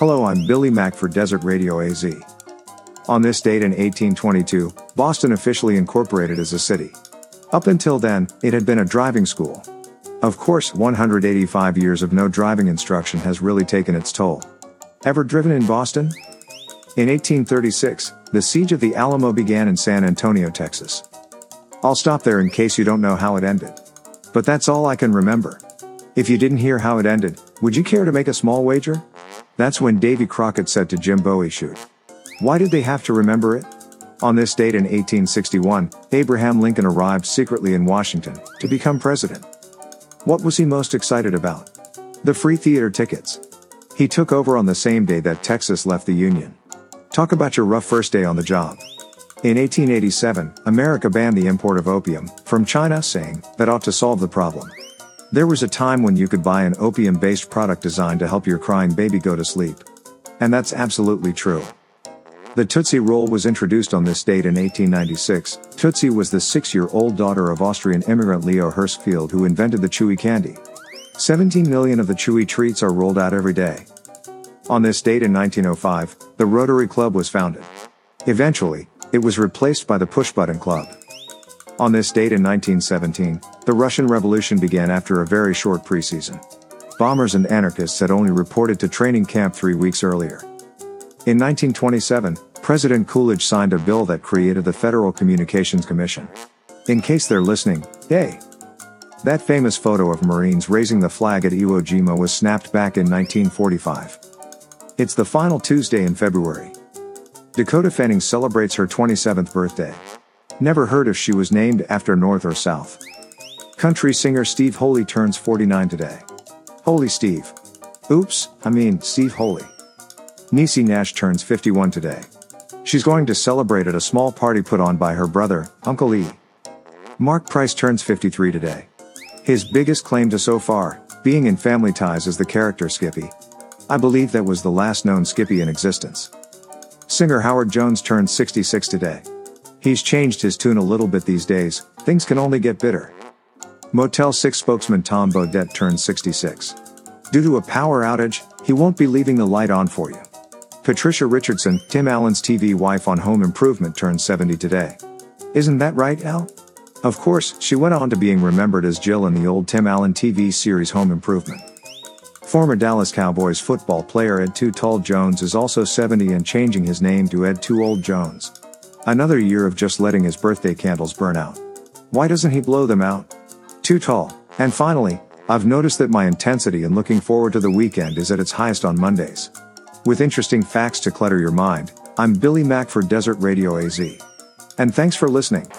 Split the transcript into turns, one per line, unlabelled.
Hello, I'm Billy Mack for Desert Radio AZ. On this date in 1822, Boston officially incorporated as a city. Up until then, it had been a driving school. Of course, 185 years of no driving instruction has really taken its toll. Ever driven in Boston? In 1836, the siege of the Alamo began in San Antonio, Texas. I'll stop there in case you don't know how it ended. But that's all I can remember. If you didn't hear how it ended, would you care to make a small wager? That's when Davy Crockett said to Jim Bowie, shoot. Why did they have to remember it? On this date in 1861, Abraham Lincoln arrived secretly in Washington to become president. What was he most excited about? The free theater tickets. He took over on the same day that Texas left the Union. Talk about your rough first day on the job. In 1887, America banned the import of opium from China, saying that ought to solve the problem. There was a time when you could buy an opium based product designed to help your crying baby go to sleep. And that's absolutely true. The Tootsie Roll was introduced on this date in 1896. Tootsie was the six year old daughter of Austrian immigrant Leo Hirshfield who invented the Chewy candy. 17 million of the Chewy treats are rolled out every day. On this date in 1905, the Rotary Club was founded. Eventually, it was replaced by the Push Button Club. On this date in 1917, the Russian Revolution began after a very short preseason. Bombers and anarchists had only reported to training camp three weeks earlier. In 1927, President Coolidge signed a bill that created the Federal Communications Commission. In case they're listening, hey! That famous photo of Marines raising the flag at Iwo Jima was snapped back in 1945. It's the final Tuesday in February. Dakota Fanning celebrates her 27th birthday. Never heard if she was named after North or South. Country singer Steve Holy turns 49 today. Holy Steve. Oops, I mean, Steve Holy. Niecy Nash turns 51 today. She's going to celebrate at a small party put on by her brother, Uncle E. Marc Price turns 53 today. His biggest claim to so far, being in Family Ties is the character Skippy. I believe that was the last known Skippy in existence. Singer Howard Jones turns 66 today. He's changed his tune a little bit these days, things can only get bitter. Motel 6 spokesman Tom Bodett turns 66. Due to a power outage, he won't be leaving the light on for you. Patricia Richardson, Tim Allen's TV wife on Home Improvement turns 70 today. Isn't that right, Al? Of course, she went on to being remembered as Jill in the old Tim Allen TV series Home Improvement. Former Dallas Cowboys football player Ed Too Tall Jones is also 70 and changing his name to Ed Too Old Jones. Another year of just letting his birthday candles burn out. Why doesn't he blow them out? Too tall. And finally, I've noticed that my intensity in looking forward to the weekend is at its highest on Mondays. With interesting facts to clutter your mind, I'm Billy Mack for Desert Radio AZ. And thanks for listening.